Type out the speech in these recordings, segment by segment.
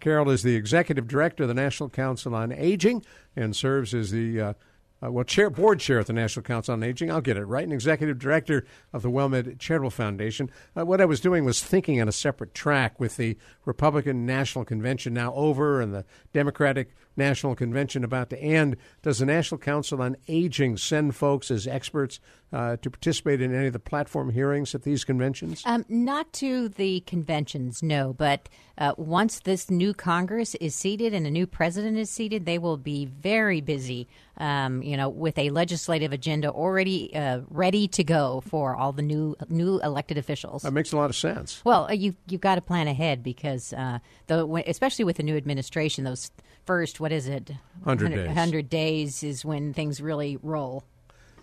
Carol is the executive director of the National Council on Aging and serves as the uh, uh, well, chair, board chair at the National Council on Aging. I'll get it right. And executive director of the WellMed Charitable Foundation. Uh, what I was doing was thinking on a separate track with the Republican National Convention now over and the Democratic National Convention about to end. Does the National Council on Aging send folks as experts uh, to participate in any of the platform hearings at these conventions? Um, not to the conventions, no. But uh, once this new Congress is seated and a new president is seated, they will be very busy. Um, you know, with a legislative agenda already uh, ready to go for all the new new elected officials. That makes a lot of sense. Well, uh, you you've got to plan ahead because uh, the especially with the new administration, those first what is it 100 days 100 days is when things really roll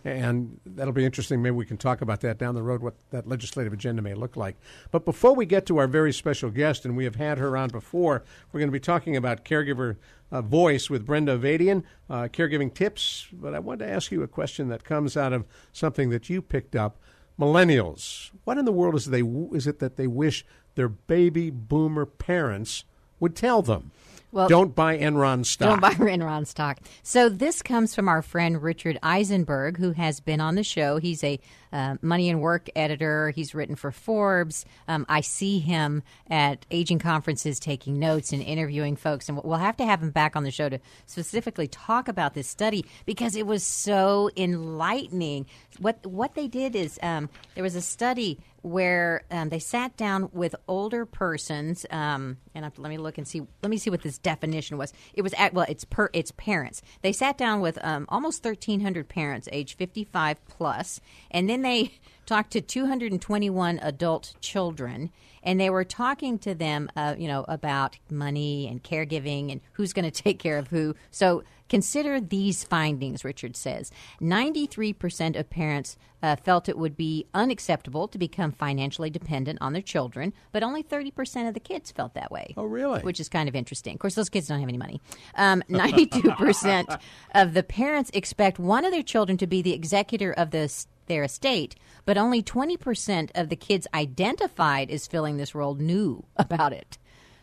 and that'll be interesting. Maybe we can talk about that down the road, what that legislative agenda may look like. But before we get to our very special guest, and we have had her on before, we're going to be talking about caregiver uh, voice with Brenda Avadian, uh, caregiving tips. But I wanted to ask you a question that comes out of something that you picked up. Millennials, what in the world is, they, is it that they wish their baby boomer parents would tell them? Well, don't buy Enron stock. Don't buy Enron stock. So this comes from our friend Richard Eisenberg, who has been on the show. He's a uh, money and work editor. He's written for Forbes. Um, I see him at aging conferences taking notes and interviewing folks. And we'll have to have him back on the show to specifically talk about this study because it was so enlightening. What what they did is um, there was a study where um, they sat down with older persons, um, and to, let me look and see. Let me see what this definition was. It was at, well, it's per it's parents. They sat down with um, almost thirteen hundred parents, age fifty five plus, and then they talked to two hundred and twenty one adult children, and they were talking to them, uh, you know, about money and caregiving and who's going to take care of who. So Consider these findings, Richard says. 93% of parents uh, felt it would be unacceptable to become financially dependent on their children, but only 30% of the kids felt that way. Oh, really? Which is kind of interesting. Of course, those kids don't have any money. Um, 92% of the parents expect one of their children to be the executor of the their estate, but only 20% of the kids identified as filling this role knew about it.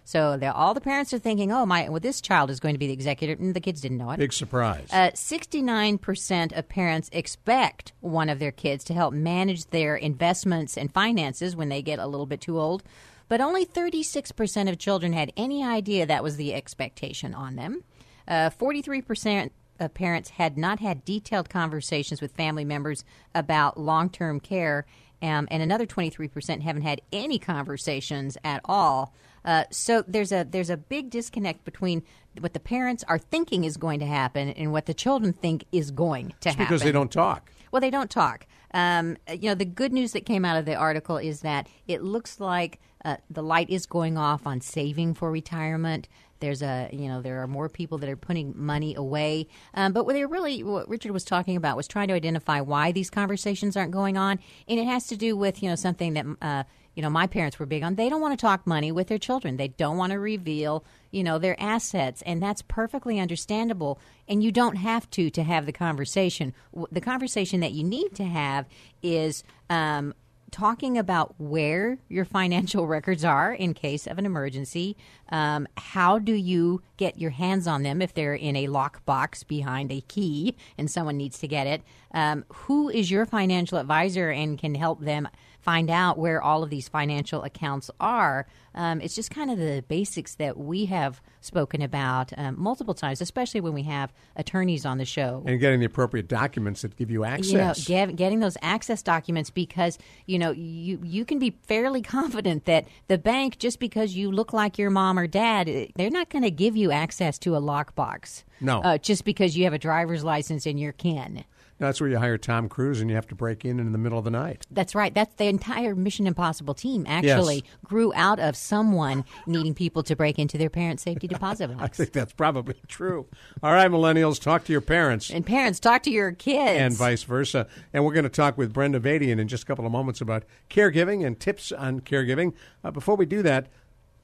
So all the parents are thinking, "Oh, my, well, this child is going to be the executor," and the kids didn't know it. Big surprise. Uh, Sixty-nine percent of parents expect one of their kids to help manage their investments and finances when they get a little bit too old, but only thirty-six percent of children had any idea that was the expectation on them. Uh, forty-three percent of parents had not had detailed conversations with family members about long-term care, um, and another twenty-three percent haven't had any conversations at all uh, so there's a there's a big disconnect between what the parents are thinking is going to happen and what the children think is going to it's happen. Because they don't talk. Well, they don't talk. Um, you know, the good news that came out of the article is that it looks like uh, the light is going off on saving for retirement. There's a, you know, there are more people that are putting money away. Um, but what they really, what Richard was talking about was trying to identify why these conversations aren't going on, and it has to do with, you know, something that. Uh, you know, my parents were big on. They don't want to talk money with their children. They don't want to reveal, you know, their assets, and that's perfectly understandable. And you don't have to to have the conversation. The conversation that you need to have is um, talking about where your financial records are in case of an emergency. Um, how do you get your hands on them if they're in a lockbox behind a key and someone needs to get it? Um, who is your financial advisor and can help them find out where all of these financial accounts are. Um, it's just kind of the basics that we have spoken about um, multiple times, especially when we have attorneys on the show. And getting the appropriate documents that give you access. You know, get, getting those access documents because you know you you can be fairly confident that the bank, just because you look like your mom or dad, eh, they're not going to give you access to a lockbox. No. uh, just because you have a driver's license and you're kin. That's where you hire Tom Cruise and you have to break in in the middle of the night. That's right. That's the entire Mission Impossible team actually Yes. grew out of someone needing people to break into their parents' safety deposit box. I think that's probably true. All right, millennials, talk to your parents. And parents, talk to your kids. and vice versa. And we're going to talk with Brenda Avadian in just a couple of moments about caregiving and tips on caregiving. Uh, before we do that,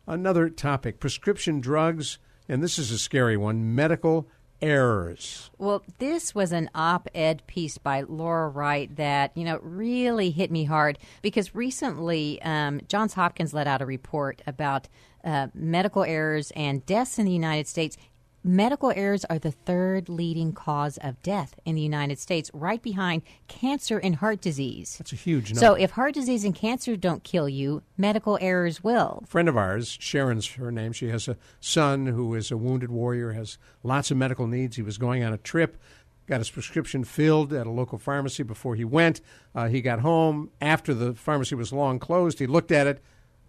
another topic prescription drugs, and this is a scary one medical errors. Well, this was an op ed piece by Laura Wright that, you know, really hit me hard because recently um, Johns Hopkins let out a report about uh, medical errors and deaths in the United States. Medical errors are the third leading cause of death in the United States, right behind cancer and heart disease. That's a huge number. So, if heart disease and cancer don't kill you, medical errors will. a friend of ours, Sharon's her name. She has a son who is a wounded warrior, has lots of medical needs. He was going on a trip, got his prescription filled at a local pharmacy before he went. Uh, he got home after the pharmacy was long closed. He looked at it,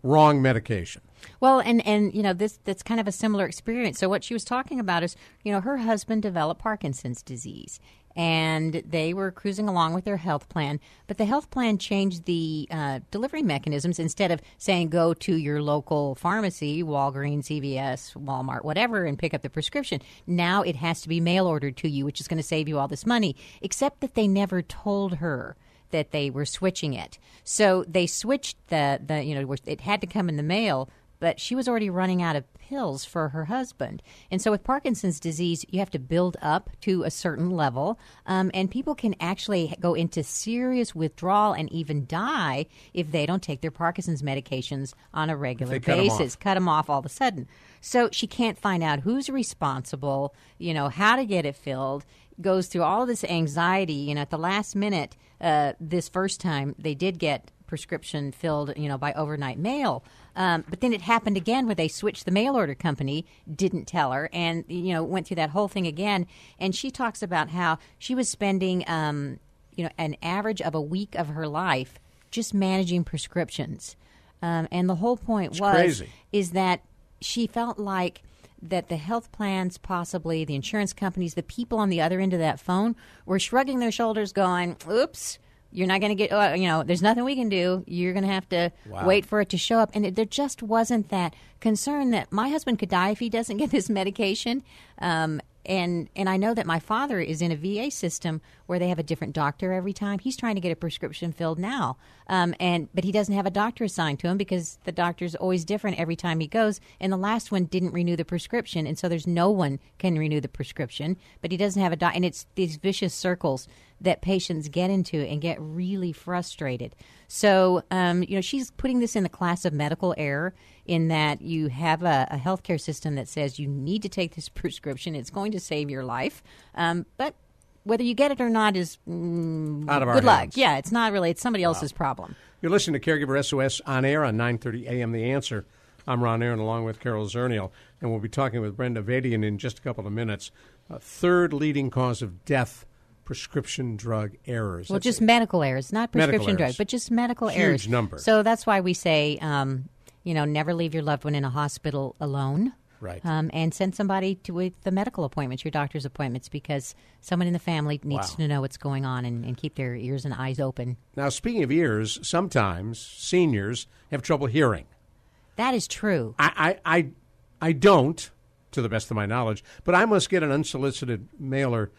wrong medication. Well, and and you know this that's kind of a similar experience. So what she was talking about is, you know, her husband developed Parkinson's disease, and they were cruising along with their health plan, but the health plan changed the uh, delivery mechanisms. Instead of saying go to your local pharmacy, Walgreens, CVS, Walmart, whatever, and pick up the prescription, now it has to be mail ordered to you, which is going to save you all this money. Except that they never told her that they were switching it. So they switched the the you know it had to come in the mail, but she was already running out of pills for her husband. And so with Parkinson's disease, you have to build up to a certain level, um, and people can actually go into serious withdrawal and even die if they don't take their Parkinson's medications on a regular they cut 'em off. basis cut them off all of a sudden. So she can't find out who's responsible, you know, how to get it filled. Goes through all this anxiety. You know, at the last minute, uh, this first time they did get prescription filled, you know, by overnight mail. Um, but then it happened again where they switched the mail order company, didn't tell her, and you know went through that whole thing again. And she talks about how she was spending, um, you know, an average of a week of her life just managing prescriptions. Um, and the whole point was crazy. is that she felt like that the health plans, possibly the insurance companies, the people on the other end of that phone were shrugging their shoulders, going, "Oops." You're not going to get, uh, you know, there's nothing we can do. You're going to have to wait for it to show up. And it, there just wasn't that concern that my husband could die if he doesn't get this medication. Um, and and I know that my father is in a VA system where they have a different doctor every time. He's trying to get a prescription filled now, um, and but he doesn't have a doctor assigned to him because the doctor's always different every time he goes. And the last one didn't renew the prescription, and so there's no one can renew the prescription. But he doesn't have a doctor, and it's these vicious circles that patients get into and get really frustrated. So, um, you know, she's putting this in the class of medical error in that you have a, a healthcare system that says you need to take this prescription, it's going to save your life. Um, but whether you get it or not is mm, Out of our good luck. hands. Yeah, it's not really, it's somebody else's problem. You're listening to Caregiver SOS on air on 9:30 a.m. The Answer. I'm Ron Aaron, along with Carol Zernial, and we'll be talking with Brenda Avadian in just a couple of minutes. Uh, third leading cause of death: prescription drug errors. Well, That's just medical errors, not prescription drugs, but just medical Huge errors. number. So that's why we say, um, you know, never leave your loved one in a hospital alone. Right. Um, and send somebody to with the medical appointments, your doctor's appointments, because someone in the family needs Wow. to know what's going on and, and keep their ears and eyes open. now, speaking of ears, sometimes seniors have trouble hearing. That is true. I, I, I, I don't, to the best of my knowledge, but I must get an unsolicited mailer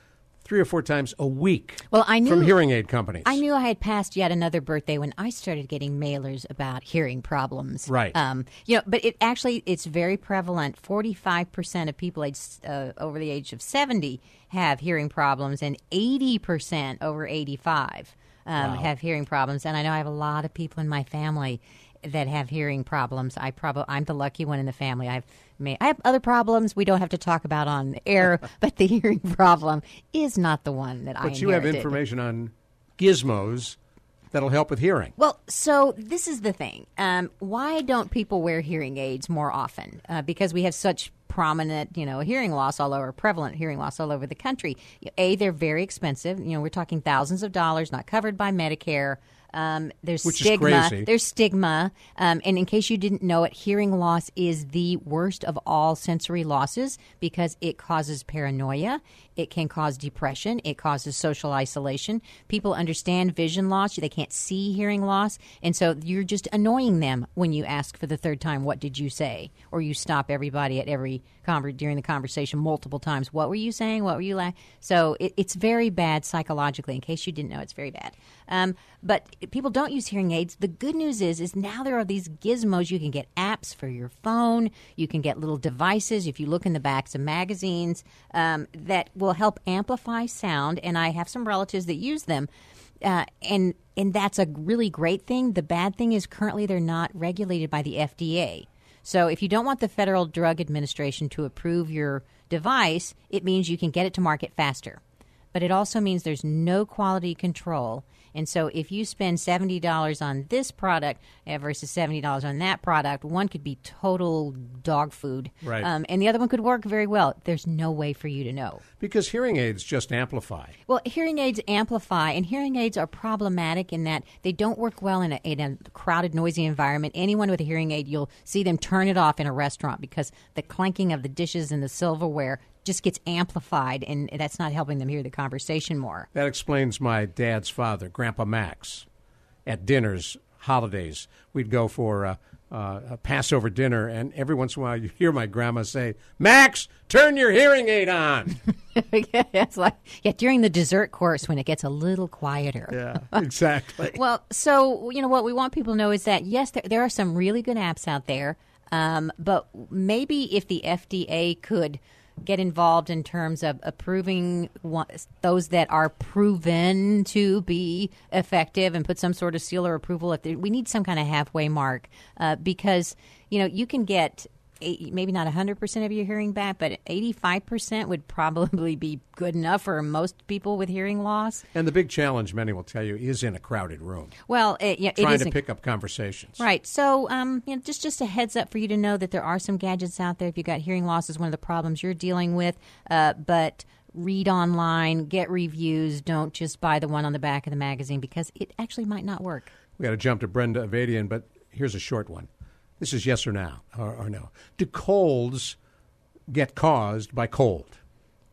three or four times a week. Well, I knew- from hearing aid companies. I knew I had passed yet another birthday when I started getting mailers about hearing problems. Right. Um, you know, but it actually it's very prevalent. Forty five percent of people age, uh, over the age of seventy have hearing problems, and eighty percent over eighty five um, have hearing problems. And I know I have a lot of people in my family that have hearing problems. I probably I'm the lucky one in the family. I've may I have other problems we don't have to talk about on air, but the hearing problem is not the one that I but you have information on gizmos that'll help with hearing. Well, so this is the thing. Um, why don't people wear hearing aids more often? Uh, because we have such prominent, you know, hearing loss all over, prevalent hearing loss all over the country. A, they're very expensive. You know, we're talking thousands of dollars, not covered by Medicare. Um, there's Which is stigma. There's stigma. Um, and in case you didn't know it, hearing loss is the worst of all sensory losses because it causes paranoia. It can cause depression. It causes social isolation. People understand vision loss. They can't see hearing loss. And so you're just annoying them when you ask for the third time, What did you say? Or you stop everybody at every during the conversation multiple times. What were you saying? What were you like? So it, it's very bad psychologically. In case you didn't know, it's very bad. Um, but people don't use hearing aids. The good news is, is now there are these gizmos. You can get apps for your phone. You can get little devices. If you look in the backs of magazines, um, that will help amplify sound. And I have some relatives that use them. Uh, and and that's a really great thing. The bad thing is currently they're not regulated by the FDA. So if you don't want the Federal Drug Administration to approve your device, it means you can get it to market faster. But it also means there's no quality control. And so if you spend $70 on this product uh, versus $70 on that product, one could be total dog food. Right. Um, and the other one could work very well. There's no way for you to know. Because hearing aids just amplify. Well, hearing aids amplify, and hearing aids are problematic in that they don't work well in a, in a crowded, noisy environment. Anyone with a hearing aid, you'll see them turn it off in a restaurant because the clanking of the dishes and the silverware just gets amplified, and that's not helping them hear the conversation more. That explains my dad's father, Grandpa Max. At dinners, holidays, we'd go for a, uh, a Passover dinner, and every once in a while you hear my grandma say, Max, turn your hearing aid on. yeah, it's like yeah during the dessert course when it gets a little quieter. yeah, exactly. Well, so you know what we want people to know is that yes, there, there are some really good apps out there, um, but maybe if the FDA could get involved in terms of approving those that are proven to be effective and put some sort of seal or approval. If we need some kind of halfway mark uh, because you know you can get. Maybe not 100% of your hearing back, but 85% would probably be good enough for most people with hearing loss. and the big challenge, many will tell you, is in a crowded room, Well, it, yeah, trying to a- pick up conversations. Right. So, um, you know, just just a heads up for you to know that there are some gadgets out there. If you got hearing loss, is one of the problems you're dealing with. Uh, but read online, get reviews. Don't just buy the one on the back of the magazine because it actually might not work. We got to jump to Brenda Avadian, but here's a short one. This is yes or no, or, or no. Do colds get caused by cold?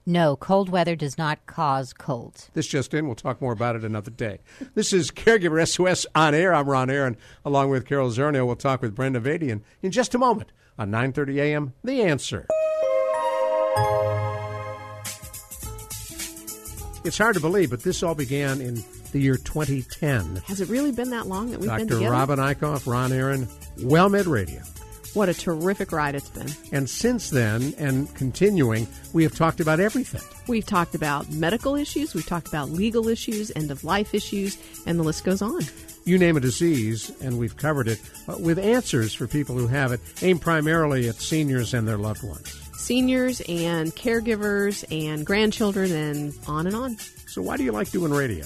No, cold weather does not cause colds. This just in. We'll talk more about it another day. This is Caregiver SOS on air. I'm Ron Aaron, along with Carol Zernial. We'll talk with Brenda Avadian in just a moment on 9:30 a.m. The Answer. It's hard to believe, but this all began in the year 2010. Has it really been that long that we've been here? Dr. together? Robin Eichhoff, Ron Aaron, WellMed Radio. What a terrific ride it's been. And since then, and continuing, we have talked about everything. We've talked about medical issues, we've talked about legal issues, end of life issues, and the list goes on. You name a disease, and we've covered it uh, with answers for people who have it, aimed primarily at seniors and their loved ones. Seniors and caregivers and grandchildren and on and on. So, why do you like doing radio?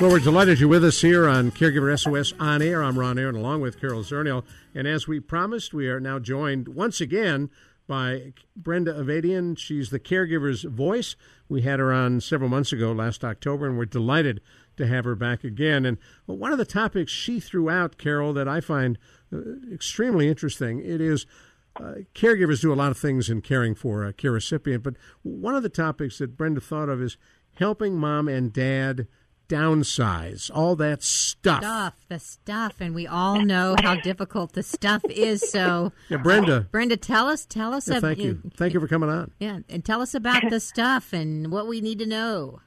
Well, we're delighted you're with us here on Caregiver SOS On Air. I'm Ron Aaron, along with Carol Zernial. And as we promised, we are now joined once again by Brenda Avadian. She's the caregiver's voice. We had her on several months ago, last October, and we're delighted to have her back again. And one of the topics she threw out, Carol, that I find uh, extremely interesting, it is uh, caregivers do a lot of things in caring for a care recipient, but one of the topics that Brenda thought of is helping mom and dad downsize all that stuff. Stuff, the stuff, and we all know how difficult the stuff is. So, Yeah, Brenda. Brenda, tell us, tell us, Yeah, ab- thank you. Thank you for coming on. Yeah, and tell us about the stuff and what we need to know.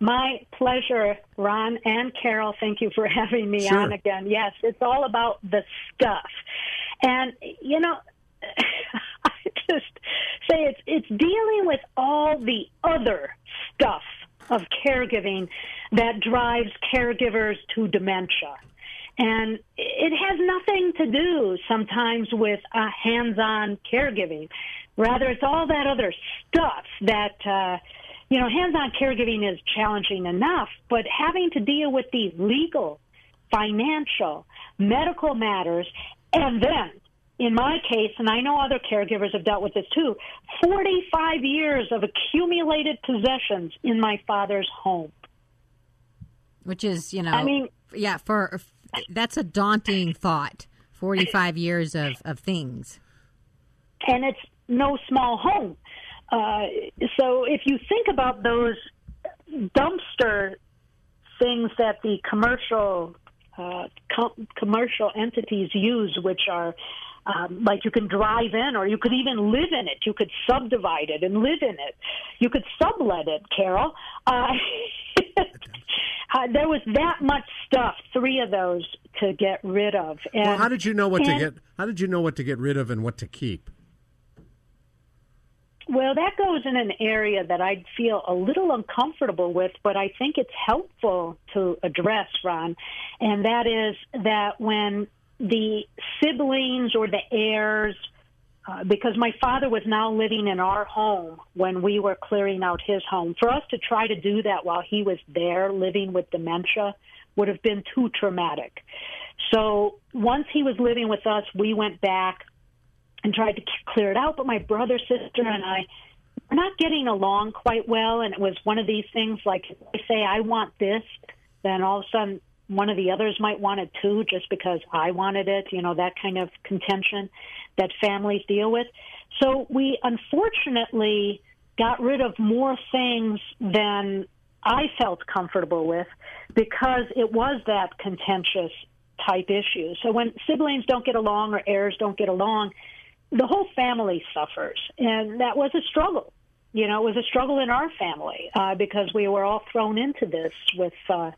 My pleasure, Ron and Carol. Thank you for having me Sure. on again. Yes, it's all about the stuff. And, you know, I just say it's, it's dealing with all the other stuff of caregiving that drives caregivers to dementia. And it has nothing to do sometimes with hands on caregiving. Rather, it's all that other stuff that, uh, you know, hands on caregiving is challenging enough, but having to deal with these legal, financial, medical matters, and then, in my case, and I know other caregivers have dealt with this too, 45 years of accumulated possessions in my father's home. Which is, you know, I mean- yeah, for that's a daunting thought. Forty-five years of of things. and it's no small home. Uh, so if you think about those dumpster things that the commercial uh, com- commercial entities use, which are um, like you can drive in, or you could even live in it. You could subdivide it and live in it. You could sublet it, Carol. Uh, uh, there was that much stuff, three of those to get rid of. And, Well, how did you know what to get? How did you know what to get rid of and what to keep? Well, that goes in an area that I'd feel a little uncomfortable with, but I think it's helpful to address, Ron. And that is that when the siblings or the heirs, uh, because my father was now living in our home when we were clearing out his home, for us to try to do that while he was there living with dementia would have been too traumatic. So once he was living with us, we went back and tried to clear it out. But my brother, sister, and I were not getting along quite well. And it was one of these things like, if I say I want this, then all of a sudden one of the others might want it too, just because I wanted it. You know that kind of contention that families deal with. So we unfortunately got rid of more things than I felt comfortable with because it was that contentious type issue. So when siblings don't get along or heirs don't get along, the whole family suffers, and that was a struggle. You know, it was a struggle in our family uh, because we were all thrown into this with uh,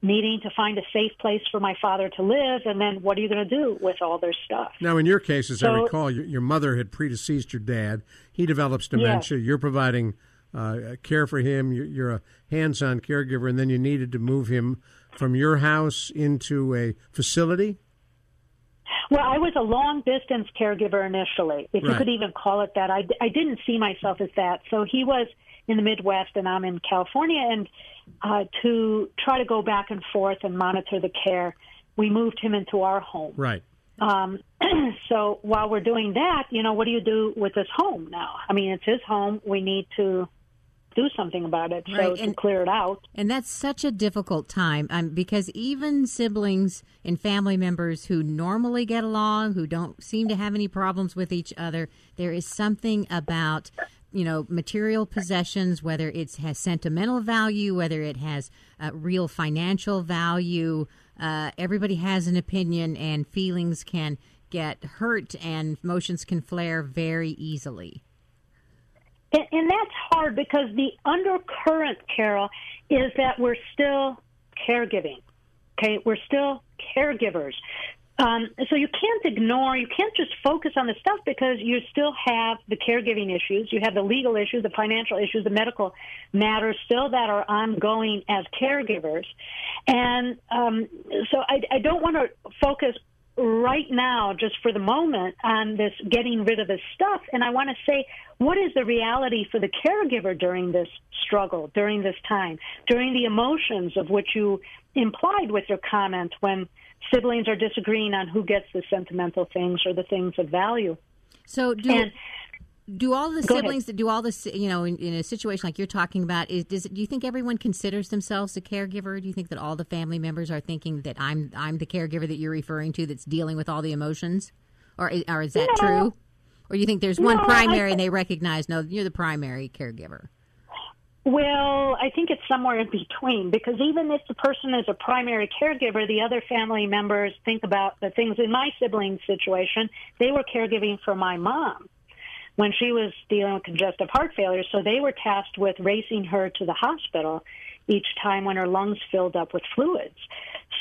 needing to find a safe place for my father to live, and then what are you going to do with all their stuff? Now, in your case, as I recall, your, your mother had predeceased your dad. He develops dementia. You're providing uh, care for him. You're, you're a hands-on caregiver, and then you needed to move him from your house into a facility. Well, I was a long distance caregiver initially, if you could even call it that. I, I didn't see myself as that. So he was in the Midwest and I'm in California. And uh, to try to go back and forth and monitor the care, we moved him into our home. Right. Um, so while we're doing that, you know, what do you do with this home now? I mean, it's his home. We need to do something about it. So Right, to and- clear it out. And that's such a difficult time um, because even siblings and family members who normally get along, who don't seem to have any problems with each other, there is something about you know material possessions, whether it has sentimental value, whether it has uh, real financial value. Uh, everybody has an opinion, and feelings can get hurt, and emotions can flare very easily. And, and that's hard because the undercurrent, Carol, is that we're still caregiving. Okay, we're still caregivers. Um, so you can't ignore, you can't just focus on the stuff because you still have the caregiving issues, you have the legal issues, the financial issues, the medical matters still that are ongoing as caregivers. And um, so I, I don't want to focus right now, just for the moment, on this getting rid of this stuff. And I want to say, what is the reality for the caregiver during this struggle, during this time, during the emotions of which you implied with your comment when siblings are disagreeing on who gets the sentimental things or the things of value? So do And do all the ahead. siblings that do all this you know in, in a situation like you're talking about is does do you think everyone considers themselves a caregiver do you think that all the family members are thinking that i'm i'm the caregiver that you're referring to that's dealing with all the emotions or or is that No. true or do you think there's one No, I primary and they recognize no you're the primary caregiver Well, I think it's somewhere in between because even if the person is a primary caregiver, the other family members think about the things in my sibling situation. They were caregiving for my mom when she was dealing with congestive heart failure, so they were tasked with racing her to the hospital each time when her lungs filled up with fluids.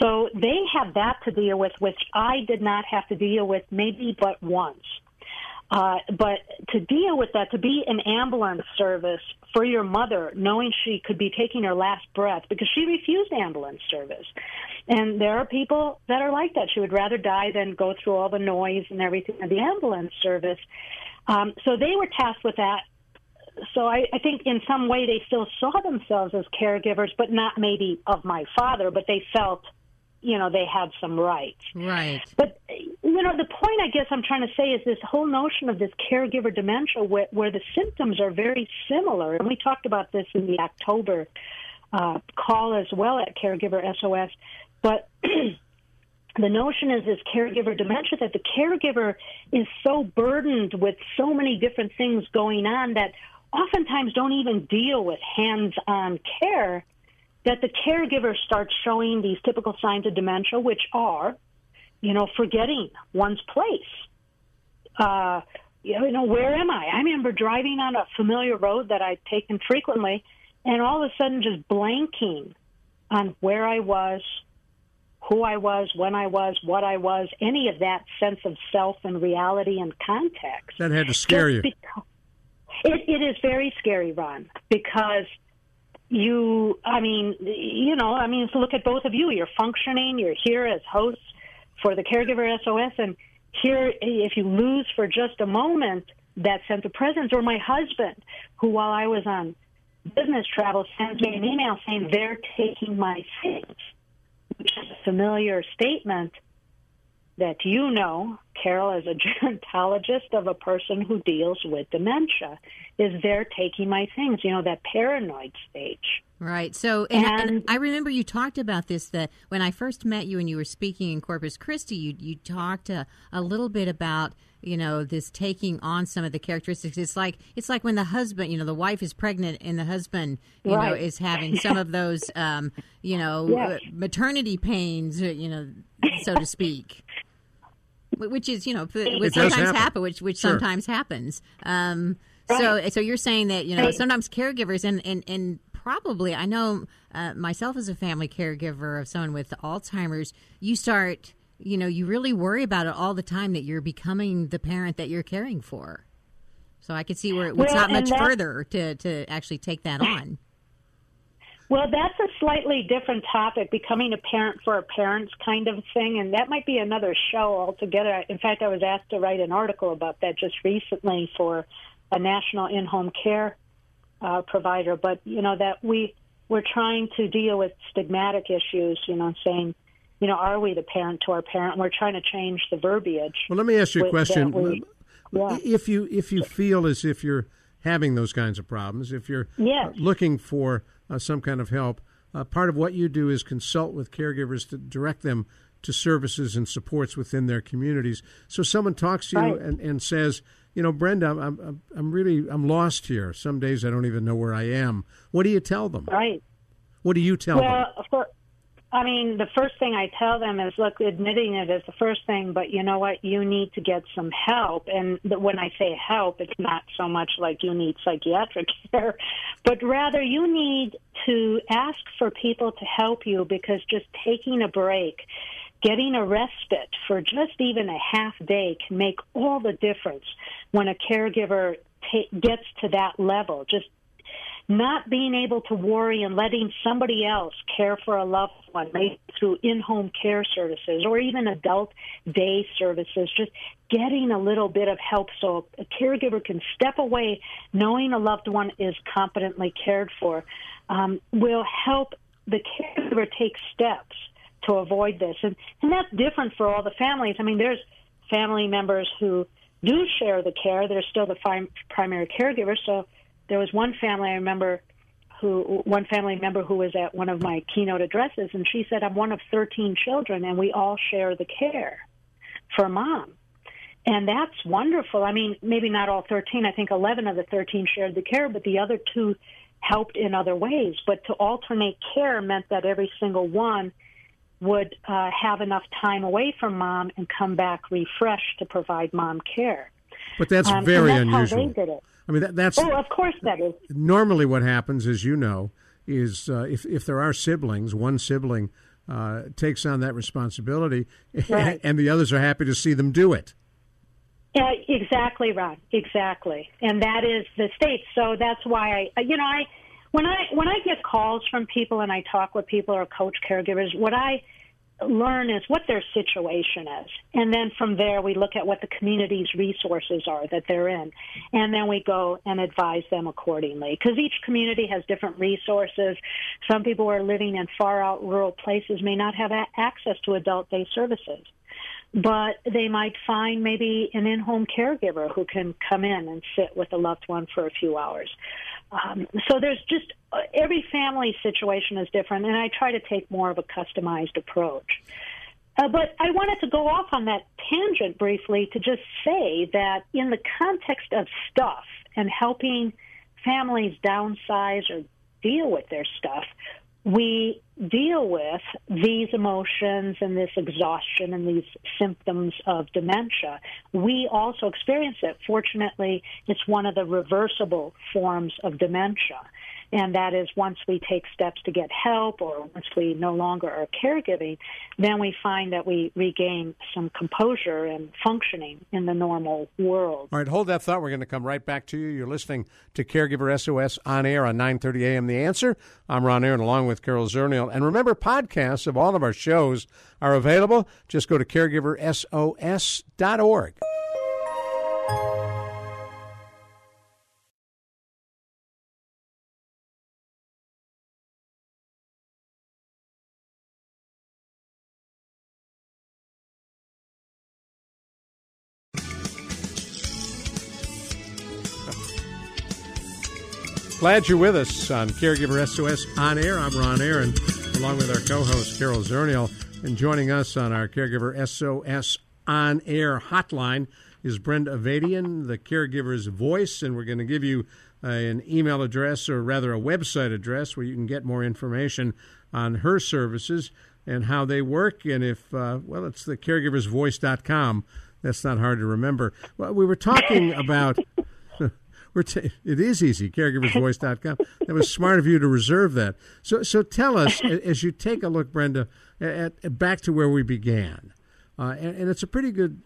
So they had that to deal with, which I did not have to deal with maybe but once. Uh, but to deal with that, to be an ambulance service for your mother, knowing she could be taking her last breath because she refused ambulance service. And there are people that are like that. She would rather die than go through all the noise and everything of the ambulance service. Um, so they were tasked with that. So I, I think in some way they still saw themselves as caregivers, but not maybe of my father, but they felt you know they had some rights. Right. But you know the point I guess I'm trying to say is this whole notion of this caregiver dementia where, where the symptoms are very similar, and we talked about this in the October uh, call as well at Caregiver SOS. But the notion is this caregiver dementia that the caregiver is so burdened with so many different things going on that oftentimes don't even deal with hands-on care that the caregiver starts showing these typical signs of dementia, which are, you know, forgetting one's place. Uh, you know, where am I? I remember driving on a familiar road that I'd taken frequently, and all of a sudden just blanking on where I was, who I was, when I was, what I was, any of that sense of self and reality and context. That had to scare you. Because, it, it is very scary, Ron, because you, I mean, you know, I mean, look at both of you. You're functioning. You're here as hosts for the Caregiver SOS, and here, if you lose for just a moment that sense of presence, or my husband, who while I was on business travel sends me an email saying they're taking my things, which is a familiar statement that you know, Carol, as a gerontologist of a person who deals with dementia, is they're taking my things, you know, that paranoid stage. Right. So, and, and, and, I remember you talked about this that when I first met you and you were speaking in Corpus Christi, you you talked a, a little bit about you know this taking on some of the characteristics. It's like it's like when the husband, you know, the wife is pregnant and the husband, you right. know, is having some of those, um, you know, yes. maternity pains, you know, so to speak which is you know which sometimes happen. happen. which which sure. sometimes happens. Um, right. So so you're saying that you know sometimes caregivers and and and probably I know uh, myself as a family caregiver of someone with Alzheimer's, you start you know you really worry about it all the time that you're becoming the parent that you're caring for. So I could see where it's well, not much further to to actually take that on. Well, that's a slightly different topic, becoming a parent for a parents kind of thing, and that might be another show altogether. In fact, I was asked to write an article about that just recently for a national in-home care uh, provider. But you know that we we're trying to deal with stigmatic issues. You know, saying, you know, are we the parent to our parent? We're trying to change the verbiage. Well, let me ask you a question. We, yeah. If you if you feel as if you're having those kinds of problems, if you're yes. looking for uh, some kind of help. Uh, part of what you do is consult with caregivers to direct them to services and supports within their communities. So someone talks to you right. and, and says, you know, Brenda, I'm, I'm, I'm really, I'm lost here. Some days I don't even know where I am. What do you tell them? Right. What do you tell well, them? Well, I mean, the first thing I tell them is, look, admitting it is the first thing, but you know what? You need to get some help. And when I say help, it's not so much like you need psychiatric care, but rather you need to ask for people to help you because just taking a break, getting a respite for just even a half day can make all the difference when a caregiver ta- gets to that level. Just not being able to worry and letting somebody else care for a loved one, maybe through in-home care services or even adult day services, just getting a little bit of help so a caregiver can step away knowing a loved one is competently cared for um, will help the caregiver take steps to avoid this. And, and that's different for all the families. I mean, there's family members who do share the care. They're still the primary caregiver, so there was one family I remember who one family member who was at one of my keynote addresses and she said I'm one of 13 children and we all share the care for mom. And that's wonderful. I mean, maybe not all 13. I think 11 of the 13 shared the care, but the other two helped in other ways. But to alternate care meant that every single one would uh, have enough time away from mom and come back refreshed to provide mom care. But that's um, very that's unusual. How they did it. I mean, that, that's oh, of course that is. Normally, what happens, as you know, is uh, if if there are siblings, one sibling uh, takes on that responsibility, Right. and the others are happy to see them do it. Yeah, exactly, Ron. Exactly, and that is the state. So that's why I, you know, I when I when I get calls from people and I talk with people or coach caregivers, what I learn is what their situation is, and then from there we look at what the community's resources are that they're in, and then we go and advise them accordingly. Because each community has different resources. Some people who are living in far out rural places may not have access to adult day services but they might find maybe an in-home caregiver who can come in and sit with a loved one for a few hours. Um, so there's just uh, every family situation is different, and I try to take more of a customized approach. Uh, but I wanted to go off on that tangent briefly to just say that in the context of stuff and helping families downsize or deal with their stuff, we deal with these emotions and this exhaustion and these symptoms of dementia. We also experience it. Fortunately, it's one of the reversible forms of dementia. And that is once we take steps to get help or once we no longer are caregiving, then we find that we regain some composure and functioning in the normal world. All right, hold that thought. We're going to come right back to you. You're listening to Caregiver SOS on air on 9:30 a.m. The Answer. I'm Ron Aaron, along with Carol Zernial. And remember, podcasts of all of our shows are available. Just go to caregiversos.org. Glad you're with us on Caregiver SOS on air. I'm Ron Aaron, along with our co-host Carol Zernial, and joining us on our Caregiver SOS on air hotline is Brenda Avadian, the caregiver's voice, and we're going to give you uh, an email address, or rather a website address, where you can get more information on her services and how they work. And if uh, well, it's the caregiversvoice.com. That's not hard to remember. Well, we were talking about. We're t- it is easy, caregiversvoice.com. That was smart of you to reserve that. So, so tell us, as you take a look, Brenda, at, at back to where we began, uh, and, and it's a pretty good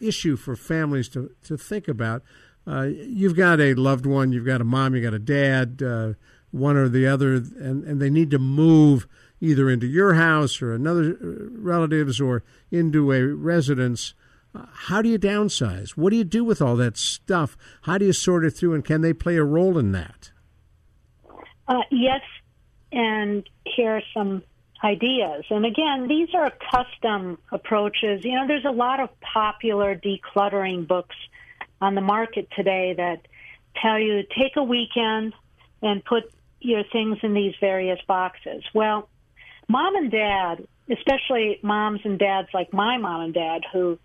issue for families to, to think about. Uh, you've got a loved one, you've got a mom, you've got a dad, uh, one or the other, and, and they need to move either into your house or another uh, relatives or into a residence. How do you downsize? What do you do with all that stuff? How do you sort it through, and can they play a role in that? Uh, yes, and here are some ideas. And again, these are custom approaches. You know, there's a lot of popular decluttering books on the market today that tell you take a weekend and put your things in these various boxes. Well, mom and dad, especially moms and dads like my mom and dad, who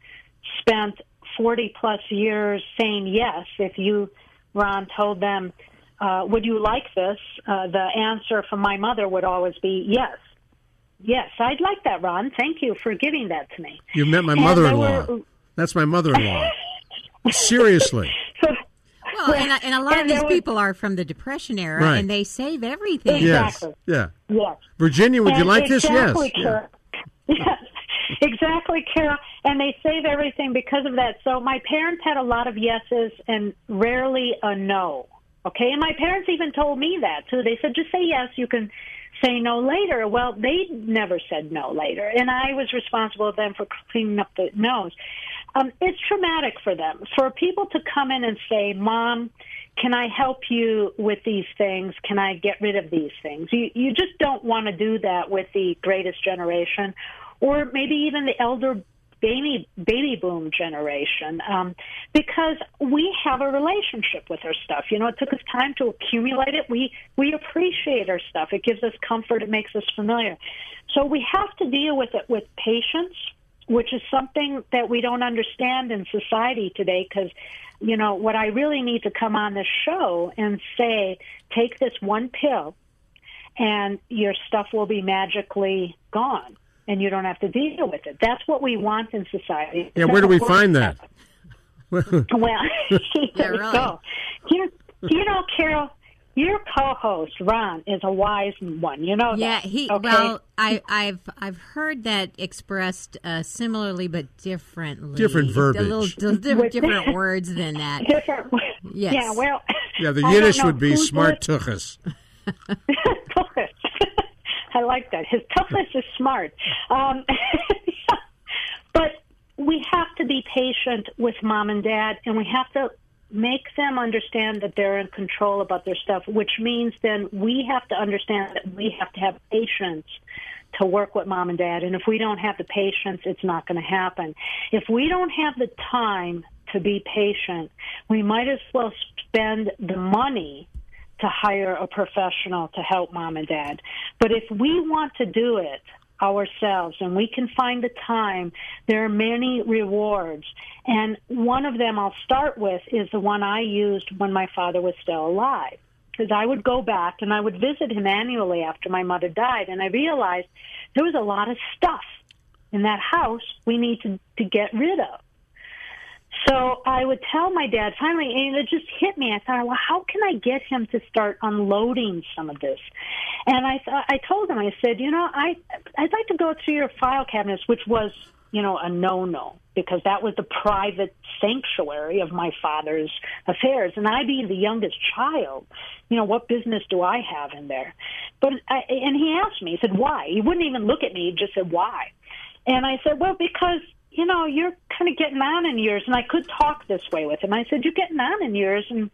spent 40 plus years saying yes if you, Ron, told them, uh, would you like this? Uh, the answer from my mother would always be yes. Yes, I'd like that, Ron. Thank you for giving that to me. You met my And mother in law. were- That's my mother in law. Seriously. So, Well, and, and a lot of these there was- people are from the Depression era, Right. and they save everything. Yes. Exactly. Yeah. yes. Virginia, would you And like this? Yes. Carol. Yes, exactly, Carol. And they save everything because of that. So my parents had a lot of yeses and rarely a no. Okay, and my parents even told me that too. They said, just say yes. You can say no later. Well, they never said no later, and I was responsible then for cleaning up the no's. Um, it's traumatic for them. For people to come in and say, "Mom, can I help you with these things? Can I get rid of these things?" You you just don't want to do that with the greatest generation, or maybe even the elder baby baby boom generation um, because we have a relationship with our stuff. You know, it took us time to accumulate it. We we appreciate our stuff. It gives us comfort. It makes us familiar. So we have to deal with it with patience, which is something that we don't understand in society today. Because you know what I really need to come on this show and say, take this one pill, and your stuff will be magically gone and you don't have to deal with it. That's what we want in society. Yeah, where do we find that? Well, there we really. go. You, you know, Carol, your co-host Ron is a wise one. You know Yeah, that. he. okay? Well, I, I've I've heard that expressed uh, similarly but differently. Different A little verbiage. d- different, different words than that. different. Yes. Yeah. Well. Yeah, the Yiddish would be smart lis- tuchus. Tuchus. I like that. His toughness is smart. Um, but we have to be patient with mom and dad, and we have to make them understand that they're in control about their stuff, which means then we have to understand that we have to have patience to work with mom and dad. And if we don't have the patience, it's not going to happen. If we don't have the time to be patient, we might as well spend the money to hire a professional to help mom and dad. But if we want to do it ourselves and we can find the time, there are many rewards. And one of them I'll start with is the one I used when my father was still alive. Because I would go back and I would visit him annually after my mother died, and I realized there was a lot of stuff in that house we need to, to get rid of. So I would tell my dad finally, and it just hit me. I thought, well, how can I get him to start unloading some of this? And I th- I told him, I said, you know, I I'd like to go through your file cabinets, which was, you know, a no-no because that was the private sanctuary of my father's affairs, and I being the youngest child, you know, what business do I have in there? But I, and he asked me, he said, why? He wouldn't even look at me. He just said, why? And I said, well, because you know, you're kind of getting on in years, and I could talk this way with him. I said, you're getting on in years, and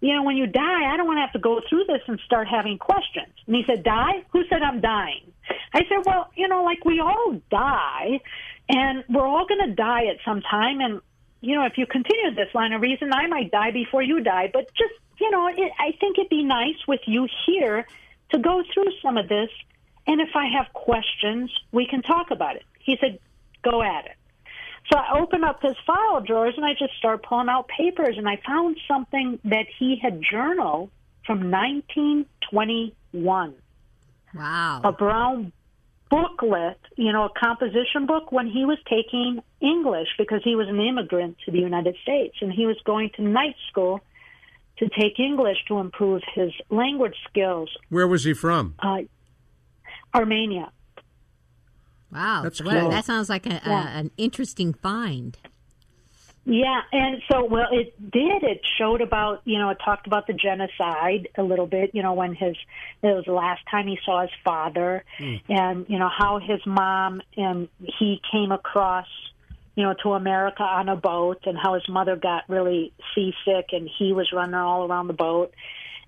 you know, when you die, I don't want to have to go through this and start having questions. And he said, die? Who said I'm dying? I said, well, you know, like we all die, and we're all going to die at some time, and you know, if you continue this line of reason, I might die before you die. But just, you know, it, I think it'd be nice with you here to go through some of this, and if I have questions, we can talk about it. He said, go at it. So I opened up his file drawers and I just started pulling out papers and I found something that he had journaled from 1921. Wow. A brown booklet, you know, a composition book when he was taking English because he was an immigrant to the United States and he was going to night school to take English to improve his language skills. Where was he from? Uh, Armenia. Wow. That's Well, cool. that sounds like a, a, an interesting find. Yeah, and so well, it did. It showed about you know, it talked about the genocide a little bit. You know, when his it was the last time he saw his father, hmm. and you know how his mom and he came across, you know, to America on a boat, and how his mother got really seasick, and he was running all around the boat.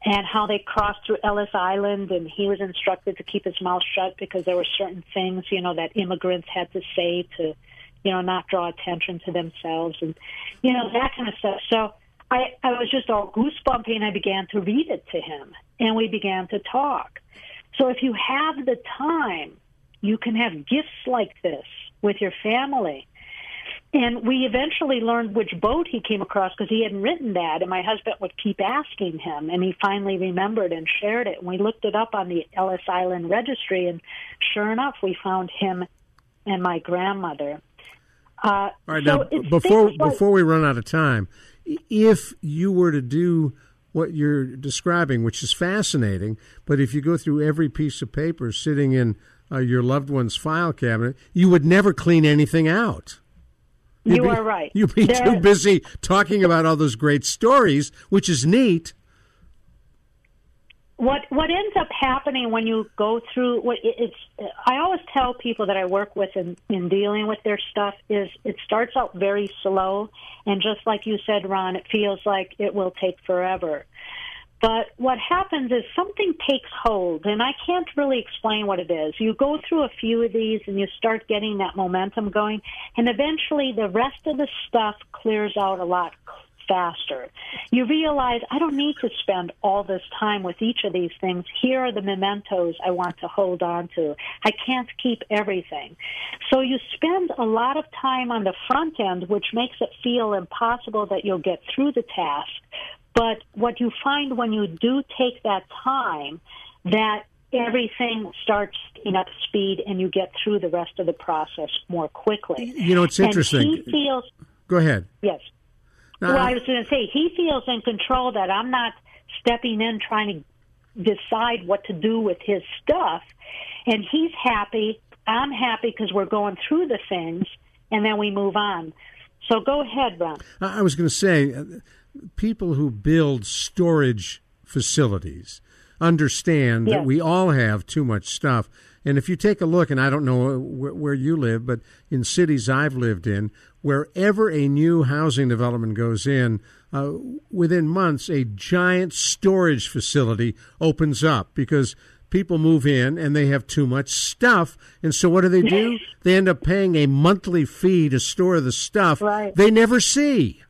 And how they crossed through Ellis Island, and he was instructed to keep his mouth shut because there were certain things, you know, that immigrants had to say to, you know, not draw attention to themselves and, you know, that kind of stuff. So I, I was just all goosebumpy and I began to read it to him and we began to talk. So if you have the time, you can have gifts like this with your family. And we eventually learned which boat he came across because he hadn't written that. And my husband would keep asking him, and he finally remembered and shared it. And we looked it up on the Ellis Island registry, and sure enough, we found him and my grandmother. Uh, All right, so now before like- before we run out of time, if you were to do what you're describing, which is fascinating, but if you go through every piece of paper sitting in uh, your loved one's file cabinet, you would never clean anything out. You'd You be- are right. You'd be There- too busy talking about all those great stories, which is neat. what what ends up happening when you go through what it's i always tell people that i work with in, in dealing with their stuff is it starts out very slow and just like you said ron it feels like it will take forever but what happens is something takes hold and i can't really explain what it is you go through a few of these and you start getting that momentum going and eventually the rest of the stuff clears out a lot faster. You realize I don't need to spend all this time with each of these things. Here are the mementos I want to hold on to. I can't keep everything. So you spend a lot of time on the front end, which makes it feel impossible that you'll get through the task. But what you find when you do take that time, that everything starts picking up speed and you get through the rest of the process more quickly. You know, it's interesting. feels, Go ahead. yes. well, I was going to say he feels in control that I'm not stepping in trying to decide what to do with his stuff, and he's happy. I'm happy because we're going through the things, and then we move on. So go ahead, Ron. I was going to say, uh, people who build storage facilities understand Yes. that we all have too much stuff. And if you take a look, and I don't know where, where you live, but in cities I've lived in, wherever a new housing development goes in, uh, within months, a giant storage facility opens up because people move in and they have too much stuff. And so what do they do? they end up paying a monthly fee to store the stuff Right. they never see.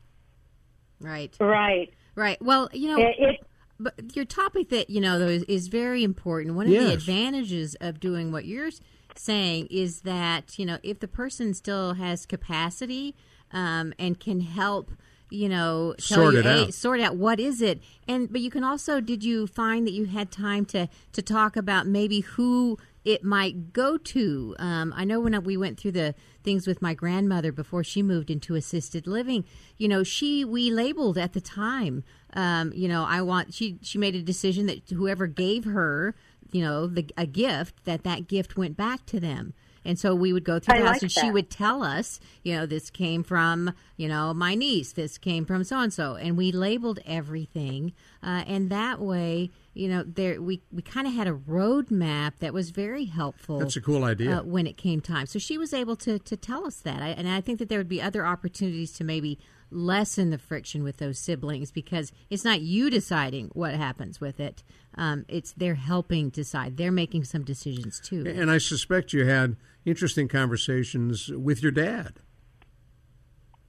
Right. Right. Right. Well, you know, It, it, but your topic that you know though is, is very important. One of the advantages of doing what you're saying is that you know if the person still has capacity um, and can help, you know, tell Sort you, it hey, out. sort out what is it, and but you can also did you find that you had time to to talk about maybe who it might go to. Um, I know when we went through the things with my grandmother before she moved into assisted living, you know, she we labeled at the time. Um, you know, I want she she made a decision that whoever gave her, you know, the a gift that that gift went back to them. And so we would go through I the house, like and she would tell us, you know, this came from, you know, my niece. This came from so and so, and we labeled everything. Uh, and that way, you know, there we we kind of had a roadmap that was very helpful. That's a cool idea. Uh, when it came time, so she was able to to tell us that, I, and I think that there would be other opportunities to maybe lessen the friction with those siblings because it's not you deciding what happens with it. Um, it's they're helping decide. They're making some decisions too. And I suspect you had interesting conversations with your dad.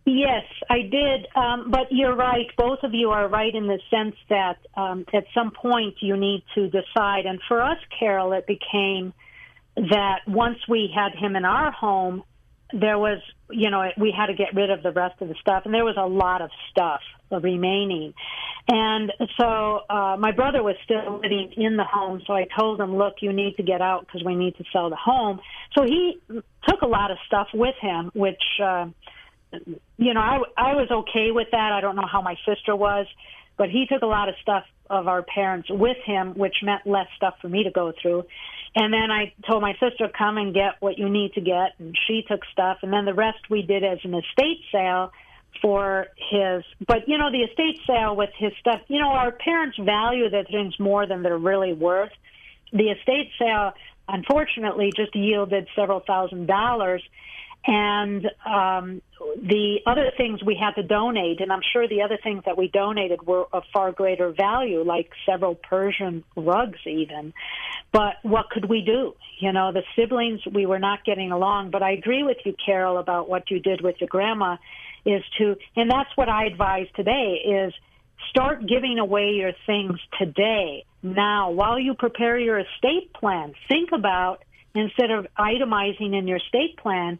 Yes, I did. Um, but you're right. Both of you are right in the sense that um, at some point you need to decide. And for us, Carol, it became that once we had him in our home, there was, you know, we had to get rid of the rest of the stuff. And there was a lot of stuff remaining. And so uh, my brother was still living in the home. So I told him, look, you need to get out because we need to sell the home. So he took a lot of stuff with him, which. Uh, you know, I, I was okay with that. I don't know how my sister was, but he took a lot of stuff of our parents with him, which meant less stuff for me to go through. And then I told my sister, come and get what you need to get. And she took stuff. And then the rest we did as an estate sale for his, but you know, the estate sale with his stuff, you know, our parents value their things more than they're really worth. The estate sale, unfortunately, just yielded several thousand dollars and um, the other things we had to donate, and I'm sure the other things that we donated were of far greater value, like several Persian rugs, even. But what could we do? You know, the siblings, we were not getting along. But I agree with you, Carol, about what you did with your grandma, is to, and that's what I advise today is start giving away your things today, now, while you prepare your estate plan. Think about instead of itemizing in your estate plan,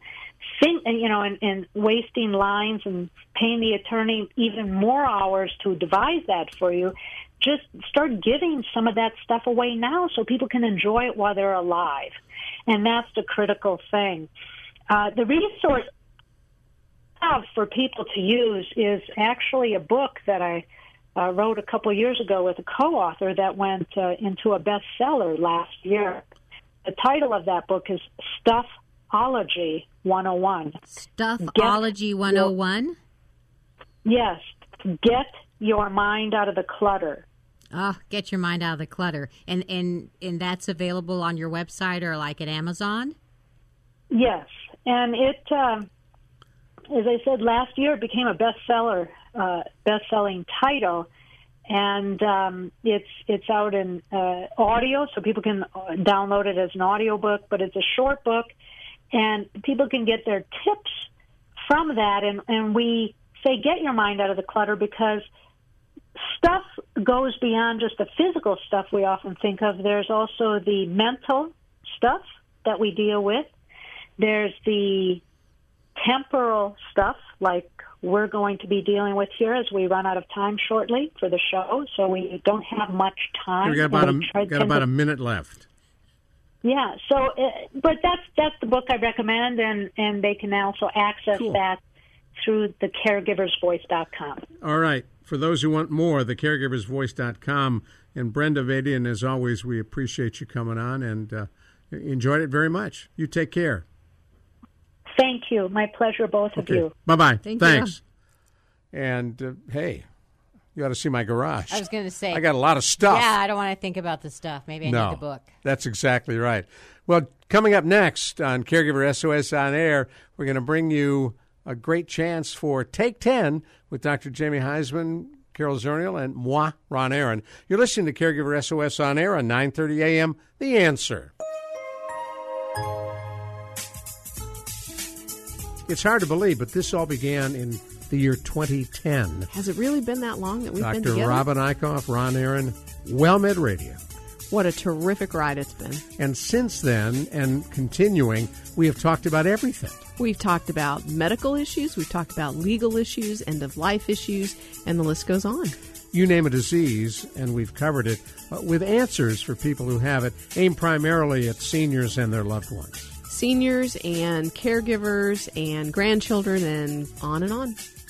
think you know, and, and wasting lines and paying the attorney even more hours to devise that for you. Just start giving some of that stuff away now, so people can enjoy it while they're alive, and that's the critical thing. Uh, the resource have for people to use is actually a book that I uh, wrote a couple years ago with a co-author that went uh, into a bestseller last year. The title of that book is Stuffology 101. Stuffology 101. Yes, get your mind out of the clutter. Oh, get your mind out of the clutter, and and and that's available on your website or like at Amazon. Yes, and it, um, as I said last year, it became a bestseller, uh, best-selling title, and um, it's it's out in uh, audio, so people can uh, download it as an audio book. But it's a short book, and people can get their tips from that. And and we say get your mind out of the clutter because stuff goes beyond just the physical stuff we often think of. There's also the mental stuff that we deal with. There's the temporal stuff, like we're going to be dealing with here as we run out of time shortly for the show. So we don't have much time. We got about a, And we try- got about to- a minute left. Yeah. So, uh, but that's that's the book I recommend, and and they can also access Cool. that through the caregiversvoice.com. All right. For those who want more, the caregiversvoice.com. And Brenda Avadian, as always, we appreciate you coming on and uh, enjoyed it very much. You take care. Thank you. My pleasure, both okay. of you. Bye bye. Thank Thanks. You. And uh, hey, you got to see my garage. I was going to say. I got a lot of stuff. Yeah, I don't want to think about the stuff. Maybe I no, need the book. That's exactly right. Well, coming up next on Caregiver SOS on Air, we're going to bring you a great chance for Take 10 with Dr. Jamie Huysman, Carol Zernial, and moi, Ron Aaron. You're listening to Caregiver SOS on Air on 9.30 a.m. The Answer. It's hard to believe, but this all began in the year 2010. Has it really been that long that we've Dr. been together? Dr. Robin Eichhoff, Ron Aaron, WellMed Radio. What a terrific ride it's been. And since then, and continuing, we have talked about everything. We've talked about medical issues, we've talked about legal issues, end of life issues, and the list goes on. You name a disease, and we've covered it uh, with answers for people who have it, aimed primarily at seniors and their loved ones. Seniors and caregivers and grandchildren and on and on.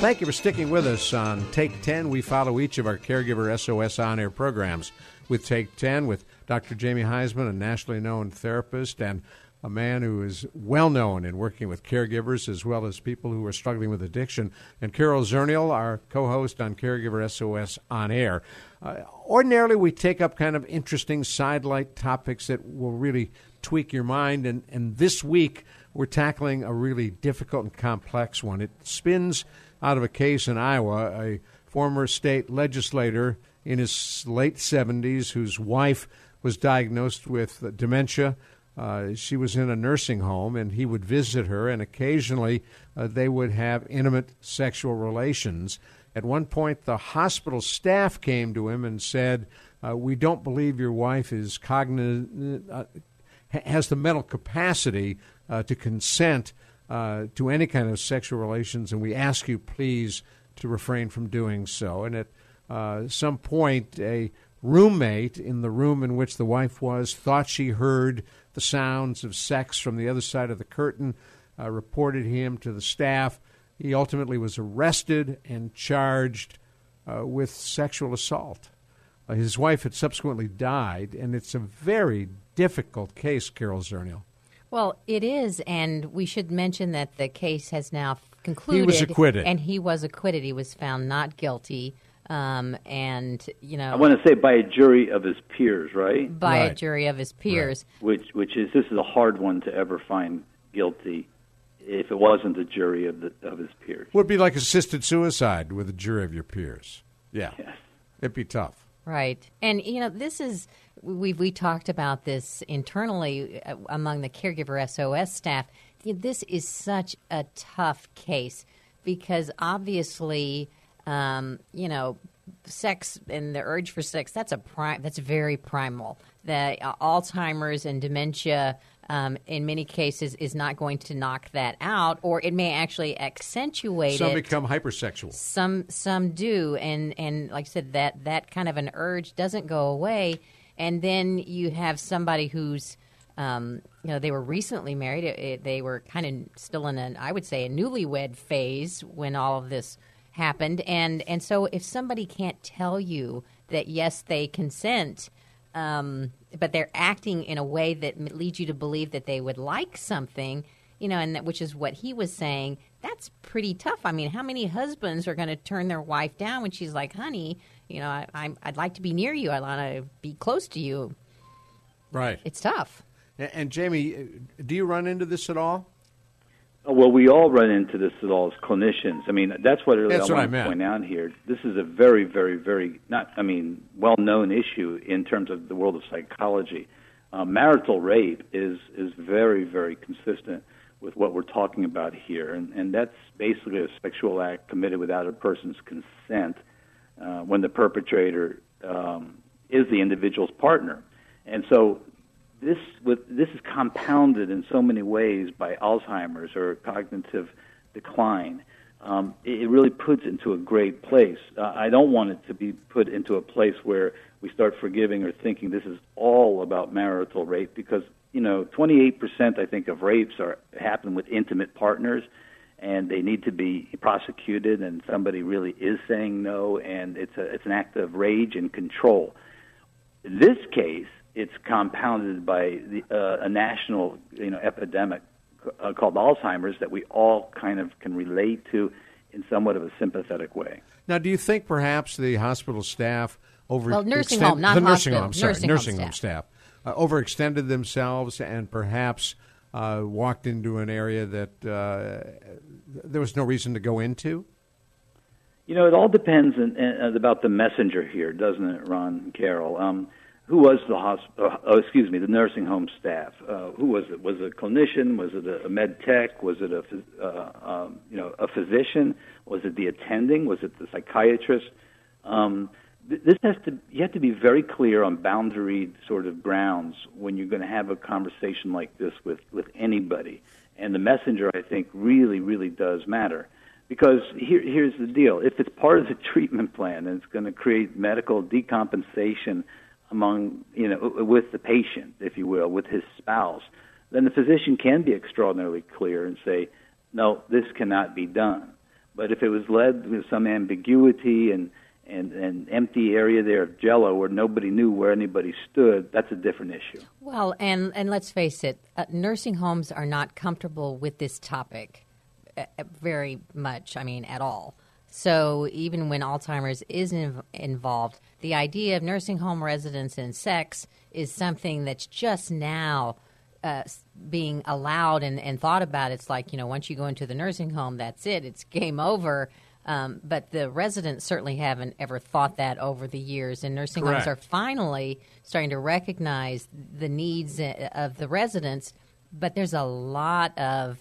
Thank you for sticking with us on Take 10. We follow each of our Caregiver SOS on air programs with Take 10 with Dr. Jamie Huysman, a nationally known therapist and a man who is well known in working with caregivers as well as people who are struggling with addiction, and Carol Zernial, our co host on Caregiver SOS on air. Uh, ordinarily, we take up kind of interesting sidelight topics that will really tweak your mind, and, and this week we're tackling a really difficult and complex one. It spins out of a case in Iowa, a former state legislator in his late 70s whose wife was diagnosed with dementia. Uh, she was in a nursing home, and he would visit her, and occasionally uh, they would have intimate sexual relations. At one point, the hospital staff came to him and said, uh, "We don't believe your wife is cognitive, uh, has the mental capacity uh, to consent uh, to any kind of sexual relations, and we ask you please to refrain from doing so." And at some point, a roommate in the room in which the wife was thought she heard the sounds of sex from the other side of the curtain, uh, reported him to the staff. He ultimately was arrested and charged uh, with sexual assault. Uh, his wife had subsequently died, and it's a very difficult case, Carol Zernial. Well, it is, and we should mention that the case has now concluded. He was acquitted. And he was acquitted. He was found not guilty. Um, and you know, I want to say by a jury of his peers, right? by a jury of his peers. Which, which is this is a hard one to ever find guilty, if it wasn't a jury of the of his peers. Would be like assisted suicide with a jury of your peers. Yeah, Yes. it'd be tough. Right. And, you know, this is, we we talked about this internally uh, among the caregiver SOS staff. This is such a tough case because obviously, um, you know, sex and the urge for sex, that's a prime, that's very primal. The uh, Alzheimer's and dementia, um, in many cases, is not going to knock that out, or it may actually accentuate Some it become hypersexual. some some do and and like i said that that kind of an urge doesn't go away and then you have somebody who's um, you know they were recently married it, it- they were kind of still in an i would say a newlywed phase when all of this happened and and so if somebody can't tell you that yes they consent um, but they're acting in a way that leads you to believe that they would like something you know, and that, which is what he was saying. That's pretty tough. I mean, how many husbands are going to turn their wife down when she's like, "Honey, you know, I, I'm, I'd like to be near you. I want to be close to you." Right. It's tough. And, and Jamie, uh, do you run into this at all? Uh, Well, we all run into this at all as clinicians. I mean, that's what really That's I what I want to point out here. This is a very, very, very not. I mean, well-known issue in terms of the world of psychology. Uh, marital rape is is very, very consistent with what we're talking about here, and, and that's basically a sexual act committed without a person's consent uh, when the perpetrator um, is the individual's partner. And so this with this is compounded in so many ways by Alzheimer's or cognitive decline. Um, it, it really puts into a great place. Uh, I don't want it to be put into a place where we start forgiving or thinking this is all about marital rape because you know 28% I think of rapes are happen with intimate partners and they need to be prosecuted and somebody really is saying no and it's a it's an act of rage and control. In this case, it's compounded by the, uh, a national you know epidemic uh, called Alzheimer's that we all kind of can relate to in somewhat of a sympathetic way. Now, do you think perhaps the hospital staff over well, nursing home, not the nursing home, sorry, nursing, nursing home home staff, staff uh, overextended themselves and perhaps uh, walked into an area that uh, there was no reason to go into? You know, it all depends in, in, about the messenger here, doesn't it, Ron Carol? Um, who was the hospital? Uh, oh, excuse me, the nursing home staff. Uh, who was it? Was it a clinician? Was it a, a med tech? Was it a uh, um, you know a physician? Was it the attending? Was it the psychiatrist? Um, this has to you have to be very clear on boundary sort of grounds when you're going to have a conversation like this with with anybody. And the messenger, I think, really really does matter. Because here, here's the deal: if it's part of the treatment plan and it's going to create medical decompensation among you know with the patient, if you will, with his spouse, then the physician can be extraordinarily clear and say, no, this cannot be done. But if it was led with some ambiguity and and an empty area there of jello where nobody knew where anybody stood, that's a different issue. Well, and and let's face it, uh, nursing homes are not comfortable with this topic uh, very much. I mean, at all. So even when Alzheimer's is inv- involved, the idea of nursing home residents and sex is something that's just now uh, being allowed and, and thought about. It's like, you know, once you go into the nursing home, that's it, it's game over. Um, but the residents certainly haven't ever thought that over the years, and nursing Correct. homes are finally starting to recognize the needs uh, of the residents. But there's a lot of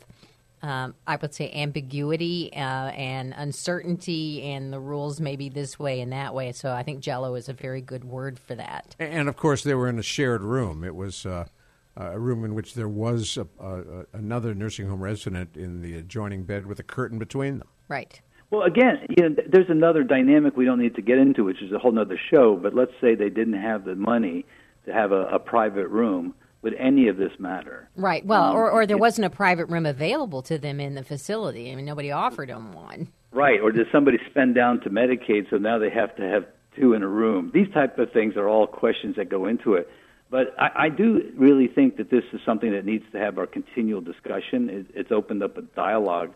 um, I would say ambiguity uh, and uncertainty, and the rules may be this way and that way. So I think Jello is a very good word for that. And of course, they were in a shared room. It was uh, a room in which there was a, a, another nursing home resident in the adjoining bed with a curtain between them. Right. Well, again, you know, there's another dynamic we don't need to get into, which is a whole other show. But let's say they didn't have the money to have a, a private room would any of this matter? Right. Well, Um, or, or there wasn't a private room available to them in the facility. I mean, nobody offered them one. Right, or did somebody spend down to Medicaid, so now they have to have two in a room? These type of things are all questions that go into it. But I, I do really think that this is something that needs to have our continual discussion. It, it's opened up a dialogue.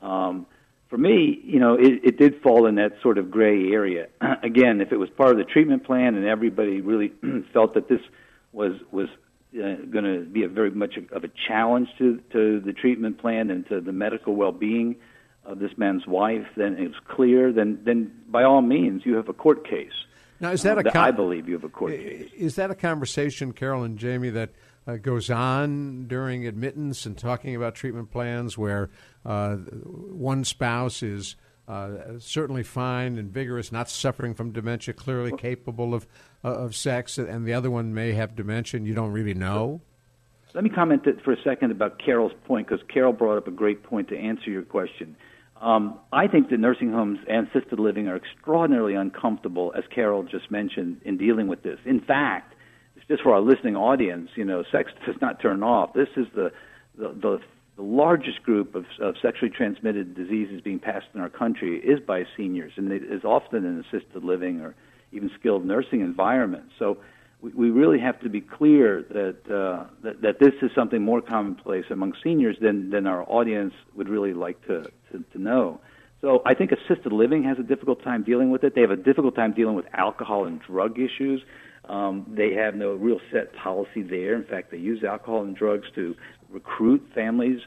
Um, for me, you know, it, it did fall in that sort of gray area. Again, if it was part of the treatment plan and everybody really felt that this was was uh, going to be a very much of a challenge to to the treatment plan and to the medical well-being of this man's wife, then it was clear. Then then by all means, you have a court case. Now, is that Uh, a con- I believe you have a court case. Is that a conversation, Carol and Jamie, that uh, goes on during admittance and talking about treatment plans where uh, one spouse is uh, certainly fine and vigorous, not suffering from dementia, clearly capable of uh, of sex, and the other one may have dementia and you don't really know? Let me comment for a second about Carol's point, because Carol brought up a great point to answer your question. Um, I think that nursing homes and assisted living are extraordinarily uncomfortable, as Carol just mentioned, in dealing with this. In fact, just for our listening audience, you know, sex does not turn off. This is the the, the, the largest group of, of sexually transmitted diseases being passed in our country is by seniors, and it is often in assisted living or even skilled nursing environments. So we, we really have to be clear that, uh, that that this is something more commonplace among seniors than than our audience would really like to, to, to know. So I think assisted living has a difficult time dealing with it. They have a difficult time dealing with alcohol and drug issues. Um, they have no real set policy there. In fact, they use alcohol and drugs to recruit families.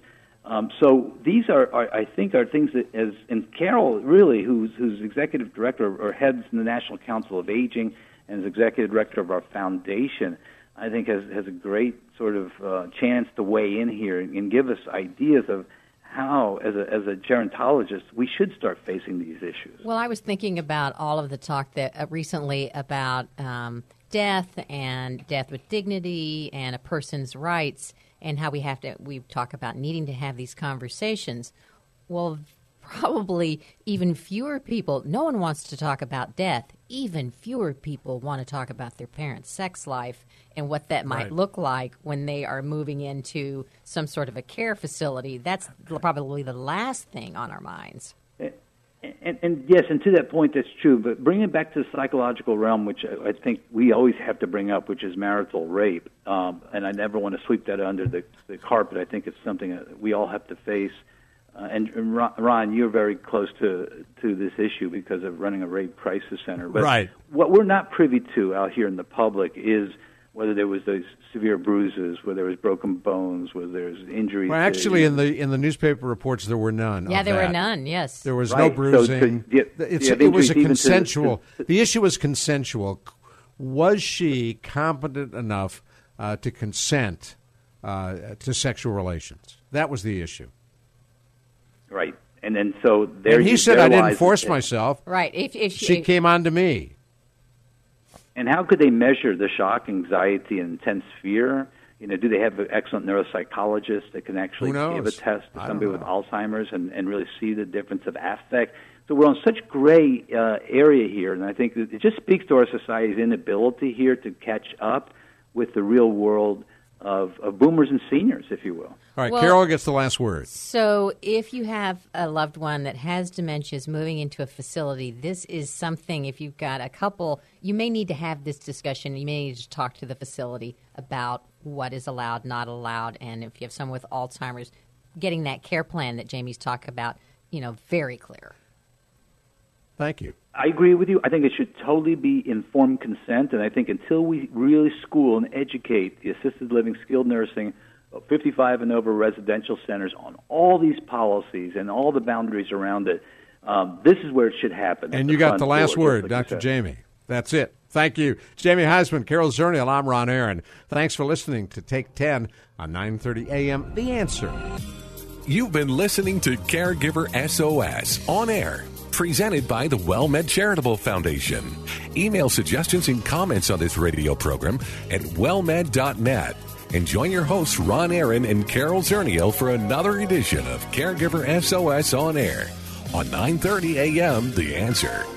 Um, so these are, are, I think, are things that, as and Carol really, who's who's executive director or heads the National Council of Aging and is executive director of our foundation. I think has has a great sort of uh, chance to weigh in here and give us ideas of how, as a as a gerontologist, we should start facing these issues. Well, I was thinking about all of the talk that uh, recently about um, death and death with dignity and a person's rights and how we have to we talk about needing to have these conversations. Well, probably even fewer people. No one wants to talk about death. Even fewer people want to talk about their parents' sex life and what that might Right. look like when they are moving into some sort of a care facility. That's probably the last thing on our minds. And, and yes, and to that point, that's true. But bring it back to the psychological realm, which I, think we always have to bring up, which is marital rape. Um, and I never want to sweep that under the, the carpet. I think it's something that we all have to face. Uh, and, and Ron- Ron, you're very close to to this issue because of running a rape crisis center. But Right. what we're not privy to out here in the public is whether there was those severe bruises, whether there was broken bones, whether there's injuries. Well, to- actually, in the in the newspaper reports, there were none. Yeah, of there were none. Yes. There was Right. no So bruising. to- yeah, it's, yeah, it was a injuries even to- consensual. to- the issue was consensual. Was she competent enough uh, to consent uh, to sexual relations? That was the issue. Right. And then so there and he you- said, "I didn't lies- force myself. Right. If, if She if- came on to me." And how could they measure the shock, anxiety, and intense fear? You know, do they have an excellent neuropsychologist that can actually give a test to somebody with. Alzheimer's and, and really see the difference of affect? So we're on such gray uh, area here, and I think it just speaks to our society's inability here to catch up with the real world of, of boomers and seniors, if you will. All right, Well- Carol gets the last word. So, if you have a loved one that has dementia is moving into a facility, this is something. If you've got a couple, you may need to have this discussion. You may need to talk to the facility about what is allowed, not allowed, and if you have someone with Alzheimer's, getting that care plan that Jamie's talked about, you know, very clear. Thank you. I agree with you. I think it should totally be informed consent, and I think until we really school and educate the assisted living, skilled nursing, uh, 55 and over residential centers on all these policies and all the boundaries around it, um, this is where it should happen. And you got the last door, word, like Dr. Jamie. That's it. Thank you. It's Jamie Huysman, Carol Zernial. I'm Ron Aaron. Thanks for listening to Take 10 on 930 a.m. The Answer. You've been listening to Caregiver SOS on air, presented by the WellMed Charitable Foundation. Email suggestions and comments on this radio program at wellmed.net. And join your hosts, Ron Aaron and Carol Zernial, for another edition of Caregiver SOS on air on 930 a.m. The Answer.